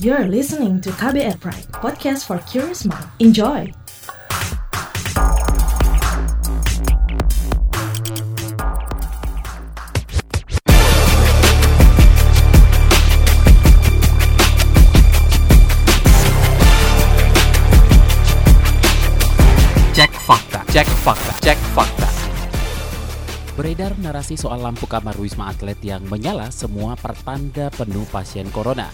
You're listening to KBR Pride, podcast for curious mind. Enjoy! Cek fakta, cek fakta, cek fakta. Beredar narasi soal lampu kamar Wisma Atlet yang menyala semua pertanda penuh pasien corona.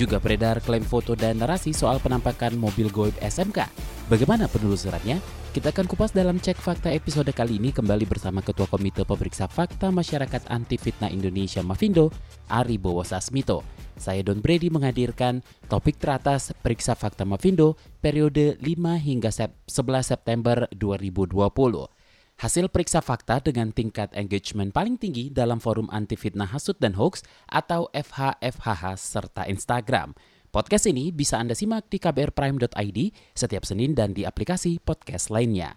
Juga beredar klaim foto dan narasi soal penampakan mobil goib SMK. Bagaimana penelusurannya? Kita akan kupas dalam Cek Fakta episode kali ini kembali bersama Ketua Komite Pemeriksa Fakta Masyarakat Anti Fitnah Indonesia Mafindo, Ari Bowo Sasmito. Saya Don Brady menghadirkan topik teratas Periksa Fakta Mafindo periode 5 hingga sep 11 September 2020. Hasil periksa fakta dengan tingkat engagement paling tinggi dalam forum anti fitnah hasut dan hoax atau FHFHH serta Instagram. Podcast ini bisa Anda simak di kbrprime.id setiap Senin dan di aplikasi podcast lainnya.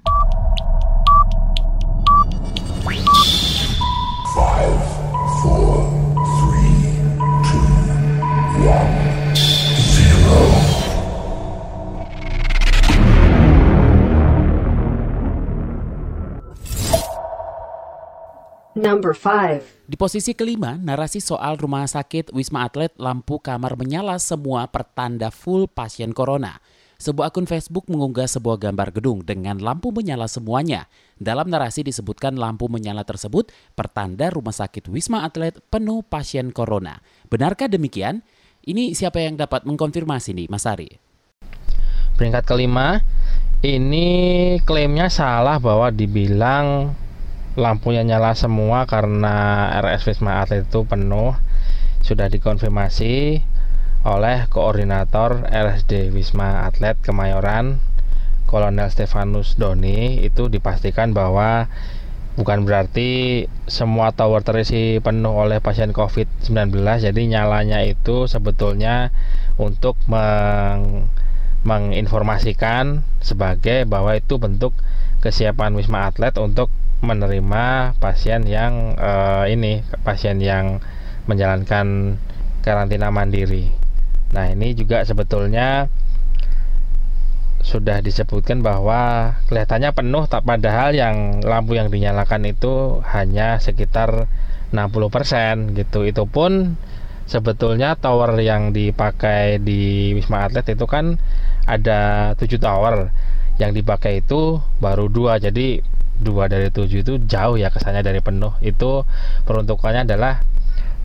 Number 5. Di posisi kelima, narasi soal rumah sakit Wisma Atlet lampu kamar menyala semua pertanda full pasien corona. Sebuah akun Facebook mengunggah sebuah gambar gedung dengan lampu menyala semuanya. Dalam narasi disebutkan lampu menyala tersebut pertanda rumah sakit Wisma Atlet penuh pasien corona. Benarkah demikian? Ini siapa yang dapat mengkonfirmasi nih, Mas Ari? Peringkat kelima, ini klaimnya salah bahwa dibilang lampunya nyala semua karena RS Wisma Atlet itu penuh. Sudah dikonfirmasi oleh koordinator RSD Wisma Atlet Kemayoran, Kolonel Stefanus Doni itu dipastikan bahwa bukan berarti semua tower terisi penuh oleh pasien COVID-19 jadi nyalanya itu sebetulnya untuk meng menginformasikan sebagai bahwa itu bentuk kesiapan Wisma Atlet untuk menerima pasien yang uh, ini pasien yang menjalankan karantina mandiri. Nah, ini juga sebetulnya sudah disebutkan bahwa kelihatannya penuh tak padahal yang lampu yang dinyalakan itu hanya sekitar 60% gitu. Itu pun sebetulnya tower yang dipakai di Wisma Atlet itu kan ada 7 tower. Yang dipakai itu baru dua jadi dua dari tujuh itu jauh ya kesannya dari penuh. Itu peruntukannya adalah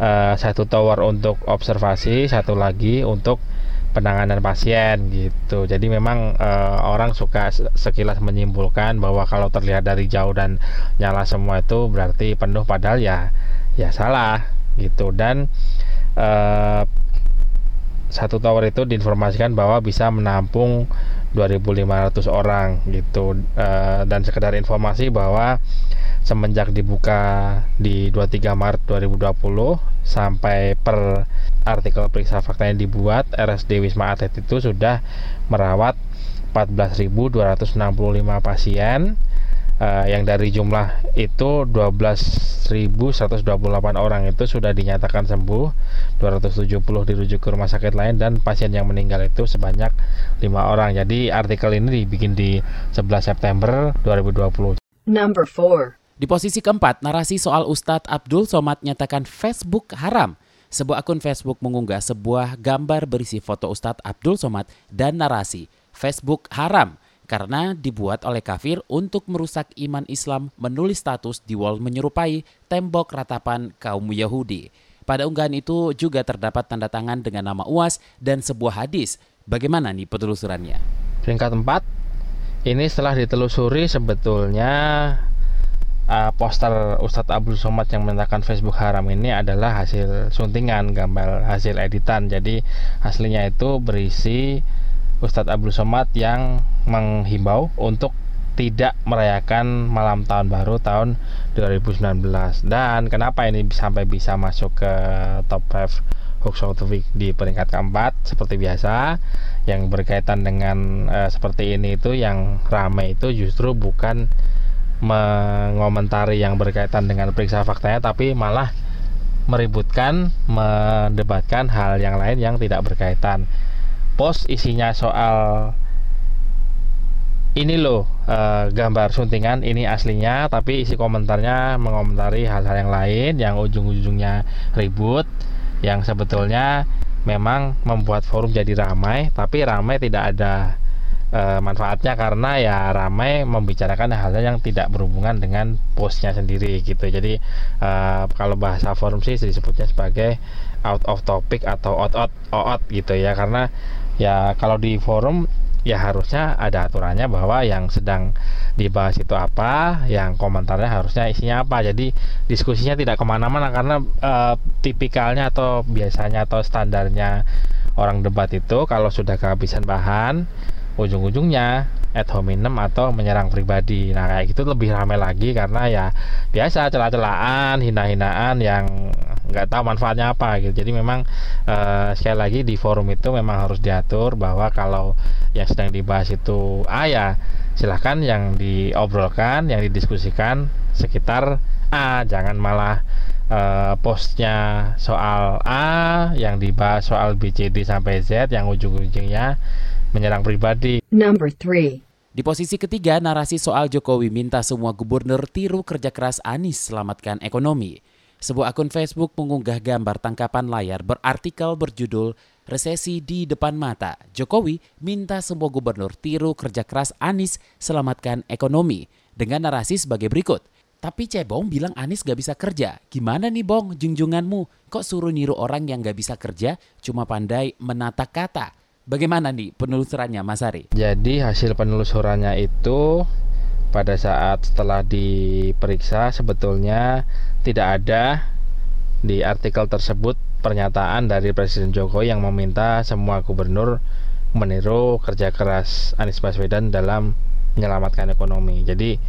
uh, satu tower untuk observasi satu lagi untuk penanganan pasien gitu. Jadi memang uh, orang suka sekilas menyimpulkan bahwa kalau terlihat dari jauh dan nyala semua itu berarti penuh padahal ya ya salah gitu. Dan uh, satu tower itu diinformasikan bahwa bisa menampung 2.500 orang gitu. Uh, dan sekedar informasi bahwa semenjak dibuka di 23 Maret 2020 sampai per artikel periksa fakta yang dibuat RSD Wisma Atlet itu sudah merawat 14.265 pasien uh, yang dari jumlah itu 12.128 orang itu sudah dinyatakan sembuh 270 dirujuk ke rumah sakit lain dan pasien yang meninggal itu sebanyak 5 orang jadi artikel ini dibikin di 11 September 2020 Number 4. Di posisi keempat, narasi soal Ustadz Abdul Somad nyatakan Facebook haram. Sebuah akun Facebook mengunggah sebuah gambar berisi foto Ustadz Abdul Somad dan narasi Facebook haram karena dibuat oleh kafir untuk merusak iman Islam menulis status di wall menyerupai tembok ratapan kaum Yahudi. Pada unggahan itu juga terdapat tanda tangan dengan nama UAS dan sebuah hadis. Bagaimana nih penelusurannya? peringkat 4 ini setelah ditelusuri sebetulnya uh, poster Ustadz Abdul Somad yang menyatakan Facebook haram ini adalah hasil suntingan gambar hasil editan jadi aslinya itu berisi Ustadz Abdul Somad yang menghimbau untuk tidak merayakan malam tahun baru tahun 2019 dan kenapa ini sampai bisa masuk ke top 5 hoax of the week di peringkat keempat seperti biasa yang berkaitan dengan uh, seperti ini itu yang ramai itu justru bukan mengomentari yang berkaitan dengan periksa faktanya tapi malah meributkan, mendebatkan hal yang lain yang tidak berkaitan. Post isinya soal ini loh e, gambar suntingan ini aslinya, tapi isi komentarnya mengomentari hal-hal yang lain yang ujung-ujungnya ribut, yang sebetulnya memang membuat forum jadi ramai, tapi ramai tidak ada e, manfaatnya karena ya ramai membicarakan hal-hal yang tidak berhubungan dengan postnya sendiri gitu. Jadi e, kalau bahasa forum sih disebutnya sebagai out of topic atau out out out gitu ya. Karena ya kalau di forum ya harusnya ada aturannya bahwa yang sedang dibahas itu apa, yang komentarnya harusnya isinya apa. Jadi diskusinya tidak ke mana-mana karena e, tipikalnya atau biasanya atau standarnya orang debat itu kalau sudah kehabisan bahan ujung-ujungnya ad hominem atau menyerang pribadi. Nah, kayak gitu lebih ramai lagi karena ya biasa celah-celahan, hina-hinaan yang nggak tahu manfaatnya apa gitu. Jadi memang eh, sekali lagi di forum itu memang harus diatur bahwa kalau yang sedang dibahas itu A ya silahkan yang diobrolkan, yang didiskusikan sekitar A, jangan malah uh, postnya soal A yang dibahas soal B, C, D sampai Z yang ujung-ujungnya menyerang pribadi. Number 3. Di posisi ketiga, narasi soal Jokowi minta semua gubernur tiru kerja keras Anies selamatkan ekonomi. Sebuah akun Facebook mengunggah gambar tangkapan layar berartikel berjudul Resesi di depan mata. Jokowi minta semua gubernur tiru kerja keras Anies selamatkan ekonomi dengan narasi sebagai berikut. Tapi Cebong bilang Anies gak bisa kerja. Gimana nih Bong, junjunganmu? Kok suruh niru orang yang gak bisa kerja cuma pandai menata kata? Bagaimana nih penelusurannya Mas Ari? Jadi hasil penelusurannya itu pada saat setelah diperiksa sebetulnya tidak ada di artikel tersebut pernyataan dari Presiden Jokowi yang meminta semua gubernur meniru kerja keras Anies Baswedan dalam menyelamatkan ekonomi. Jadi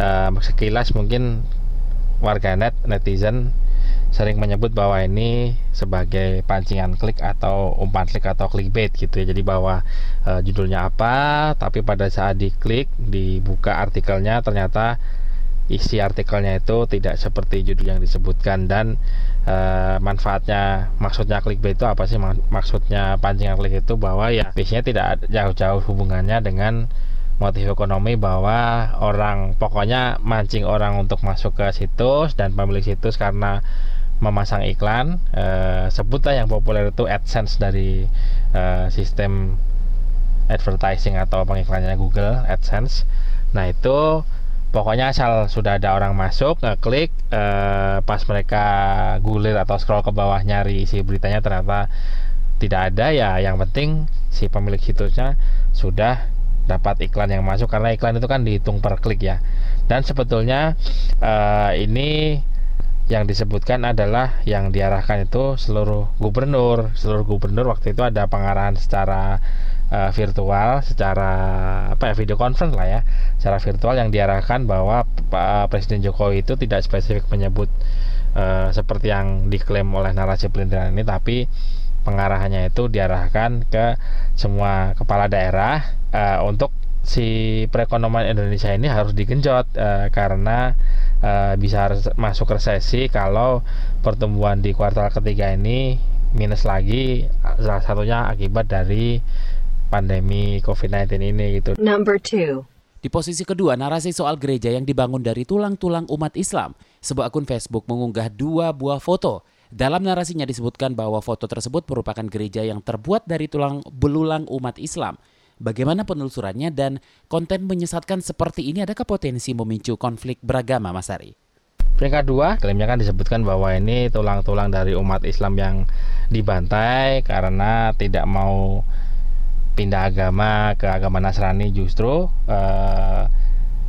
uh, sekilas mungkin warganet netizen sering menyebut bahwa ini sebagai pancingan klik atau umpan klik atau clickbait gitu ya. Jadi bahwa e, judulnya apa, tapi pada saat diklik dibuka artikelnya ternyata isi artikelnya itu tidak seperti judul yang disebutkan dan e, manfaatnya maksudnya clickbait itu apa sih maksudnya pancingan klik itu bahwa ya biasanya tidak jauh-jauh hubungannya dengan motif ekonomi bahwa orang pokoknya mancing orang untuk masuk ke situs dan pemilik situs karena memasang iklan eh, sebutlah yang populer itu AdSense dari eh, sistem advertising atau pengiklannya Google AdSense. Nah itu pokoknya asal sudah ada orang masuk ngeklik eh, pas mereka gulir atau scroll ke bawah nyari isi beritanya ternyata tidak ada ya yang penting si pemilik situsnya sudah dapat iklan yang masuk karena iklan itu kan dihitung per klik ya. Dan sebetulnya uh, ini yang disebutkan adalah yang diarahkan itu seluruh gubernur. Seluruh gubernur waktu itu ada pengarahan secara uh, virtual secara apa ya video conference lah ya. Secara virtual yang diarahkan bahwa Pak Presiden Jokowi itu tidak spesifik menyebut uh, seperti yang diklaim oleh narasi pelintiran ini tapi pengarahannya itu diarahkan ke semua kepala daerah uh, untuk si perekonomian Indonesia ini harus digenjot uh, karena uh, bisa masuk resesi kalau pertumbuhan di kuartal ketiga ini minus lagi salah satunya akibat dari pandemi COVID-19 ini gitu. Number two. Di posisi kedua, narasi soal gereja yang dibangun dari tulang-tulang umat Islam. Sebuah akun Facebook mengunggah dua buah foto. Dalam narasinya disebutkan bahwa foto tersebut merupakan gereja yang terbuat dari tulang belulang umat Islam. Bagaimana penelusurannya dan konten menyesatkan seperti ini adakah potensi memicu konflik beragama Mas Ari? Peringkat dua, klaimnya kan disebutkan bahwa ini tulang-tulang dari umat Islam yang dibantai karena tidak mau pindah agama ke agama Nasrani justru eh,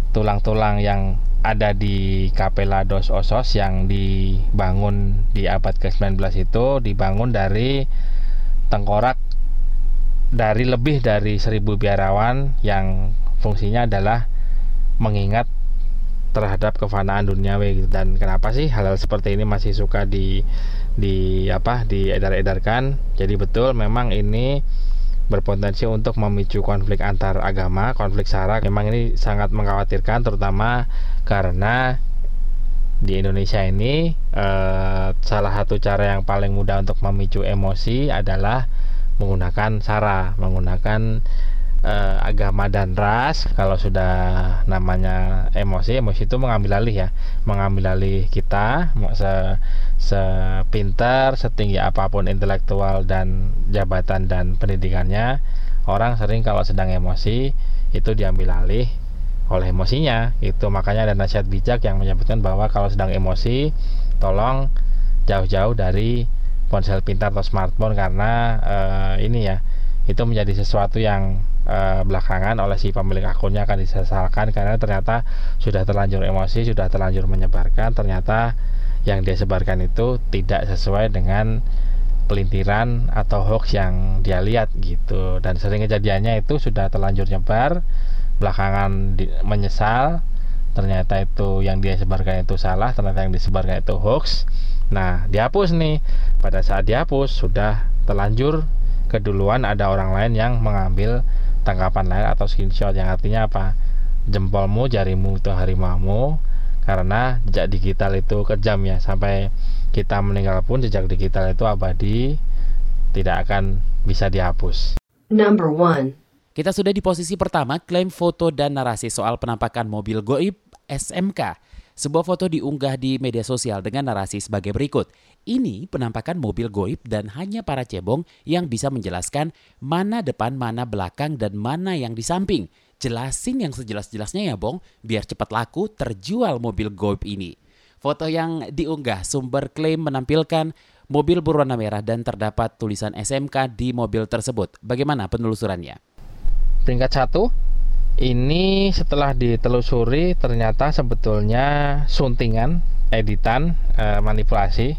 tulang-tulang yang ada di Kapela dos Osos yang dibangun di abad ke-19 itu dibangun dari tengkorak dari lebih dari seribu biarawan yang fungsinya adalah mengingat terhadap kefanaan duniawi gitu. dan kenapa sih hal-hal seperti ini masih suka di di apa diedar-edarkan jadi betul memang ini berpotensi untuk memicu konflik antar agama, konflik sara. Memang ini sangat mengkhawatirkan terutama karena di Indonesia ini eh, salah satu cara yang paling mudah untuk memicu emosi adalah menggunakan sara, menggunakan eh, agama dan ras. Kalau sudah namanya emosi, emosi itu mengambil alih ya, mengambil alih kita se sepintar, setinggi apa pun intelektual dan jabatan dan pendidikannya, orang sering kalau sedang emosi itu diambil alih oleh emosinya itu makanya ada nasihat bijak yang menyebutkan bahwa kalau sedang emosi tolong jauh-jauh dari ponsel pintar atau smartphone karena uh, ini ya itu menjadi sesuatu yang uh, belakangan oleh si pemilik akunnya akan disesalkan karena ternyata sudah terlanjur emosi sudah terlanjur menyebarkan. Ternyata yang dia sebarkan itu tidak sesuai dengan pelintiran atau hoax yang dia lihat gitu. Dan sering kejadiannya itu sudah terlanjur nyebar belakangan di, menyesal. Ternyata itu yang dia sebarkan itu salah ternyata yang disebarkan itu hoax. Nah dihapus nih. Pada saat dihapus sudah terlanjur keduluan ada orang lain yang mengambil tangkapan lain atau screenshot yang artinya apa jempolmu jarimu itu harimaumu karena jejak digital itu kejam ya sampai kita meninggal pun jejak digital itu abadi tidak akan bisa dihapus Number 1. Kita sudah di posisi pertama, klaim foto dan narasi soal penampakan mobil goib SMK. Sebuah foto diunggah di media sosial dengan narasi sebagai berikut. Ini penampakan mobil goib dan hanya para cebong yang bisa menjelaskan mana depan, mana belakang, dan mana yang di samping. Jelasin yang sejelas-jelasnya ya Bong, biar cepat laku terjual mobil goib ini. Foto yang diunggah sumber klaim menampilkan mobil berwarna merah dan terdapat tulisan SMK di mobil tersebut. Bagaimana penelusurannya? peringkat satu ini setelah ditelusuri ternyata sebetulnya suntingan editan e, manipulasi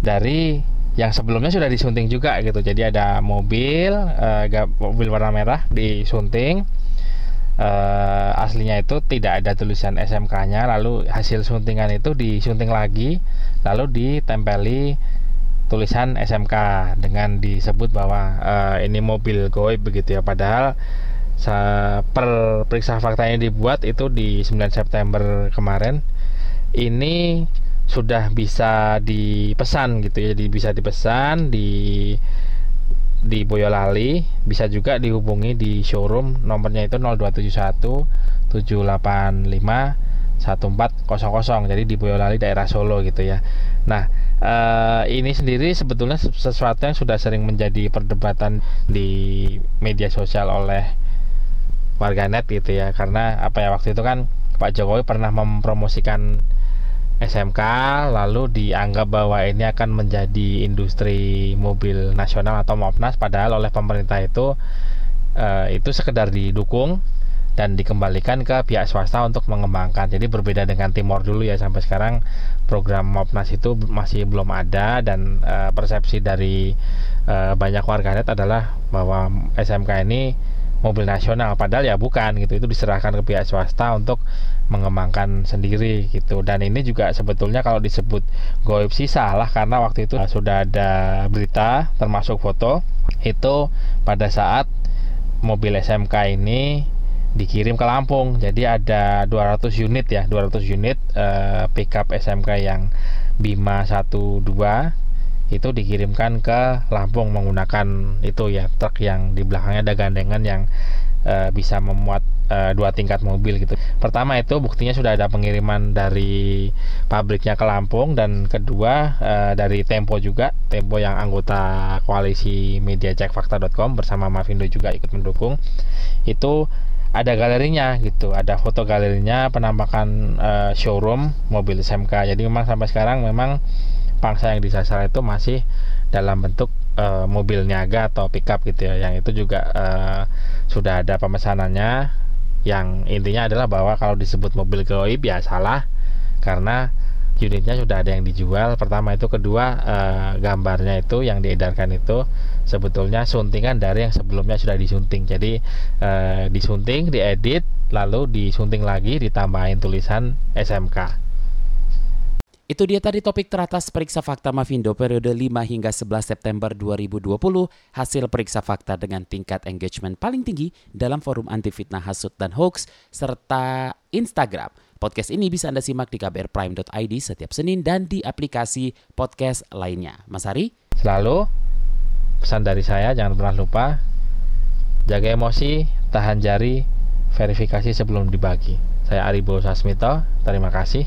dari yang sebelumnya sudah disunting juga gitu. Jadi ada mobil e, mobil warna merah disunting. E, aslinya itu tidak ada tulisan SMK-nya lalu hasil suntingan itu disunting lagi. Lalu ditempeli tulisan SMK dengan disebut bahwa uh, ini mobil goib begitu ya. Padahal per periksa fakta yang dibuat itu di 9 September kemarin. Ini sudah bisa dipesan gitu ya bisa dipesan di di Boyolali bisa juga dihubungi di showroom nomornya itu 0271 785 1400 jadi di Boyolali daerah Solo gitu ya. Nah, uh, ini sendiri sebetulnya sesuatu yang sudah sering menjadi perdebatan di media sosial oleh warganet gitu ya. Karena apa ya waktu itu kan Pak Jokowi pernah mempromosikan SMK lalu dianggap bahwa ini akan menjadi industri mobil nasional atau Mopnas padahal oleh pemerintah itu uh, itu sekedar didukung dan dikembalikan ke pihak swasta untuk mengembangkan. Jadi berbeda dengan Timor dulu ya sampai sekarang program Mopnas itu masih belum ada dan e, persepsi dari e, banyak warganet adalah bahwa SMK ini mobil nasional. Padahal ya bukan gitu. Itu diserahkan ke pihak swasta untuk mengembangkan sendiri gitu. Dan ini juga sebetulnya kalau disebut goib sih salah karena waktu itu sudah ada berita termasuk foto itu pada saat mobil SMK ini dikirim ke Lampung. Jadi ada 200 unit ya, 200 unit uh, pickup SMK yang Bima 12 itu dikirimkan ke Lampung menggunakan itu ya truk yang di belakangnya ada gandengan yang uh, bisa memuat uh, dua tingkat mobil gitu. Pertama itu buktinya sudah ada pengiriman dari pabriknya ke Lampung dan kedua uh, dari Tempo juga, Tempo yang anggota koalisi media cekfakta.com bersama Mavindo juga ikut mendukung. Itu ada galerinya gitu ada foto galerinya penampakan uh, showroom mobil SMK jadi memang sampai sekarang memang pangsa yang disasar itu masih dalam bentuk uh, mobil niaga atau pickup gitu ya. Yang itu juga uh, sudah ada pemesanannya. Yang intinya adalah bahwa kalau disebut mobil goib ya salah karena unitnya sudah ada yang dijual. Pertama itu kedua uh, gambarnya itu yang diedarkan itu sebetulnya suntingan dari yang sebelumnya sudah disunting. Jadi uh, disunting diedit lalu disunting lagi ditambahin tulisan SMK itu dia tadi topik teratas periksa fakta Mavindo periode 5 hingga 11 September 2020, hasil periksa fakta dengan tingkat engagement paling tinggi dalam forum anti fitnah hasut dan hoax, serta Instagram Podcast ini bisa Anda simak di kbrprime.id setiap Senin dan di aplikasi podcast lainnya. Mas Hari? Selalu pesan dari saya jangan pernah lupa jaga emosi, tahan jari, verifikasi sebelum dibagi. Saya Aribo Sasmito, terima kasih.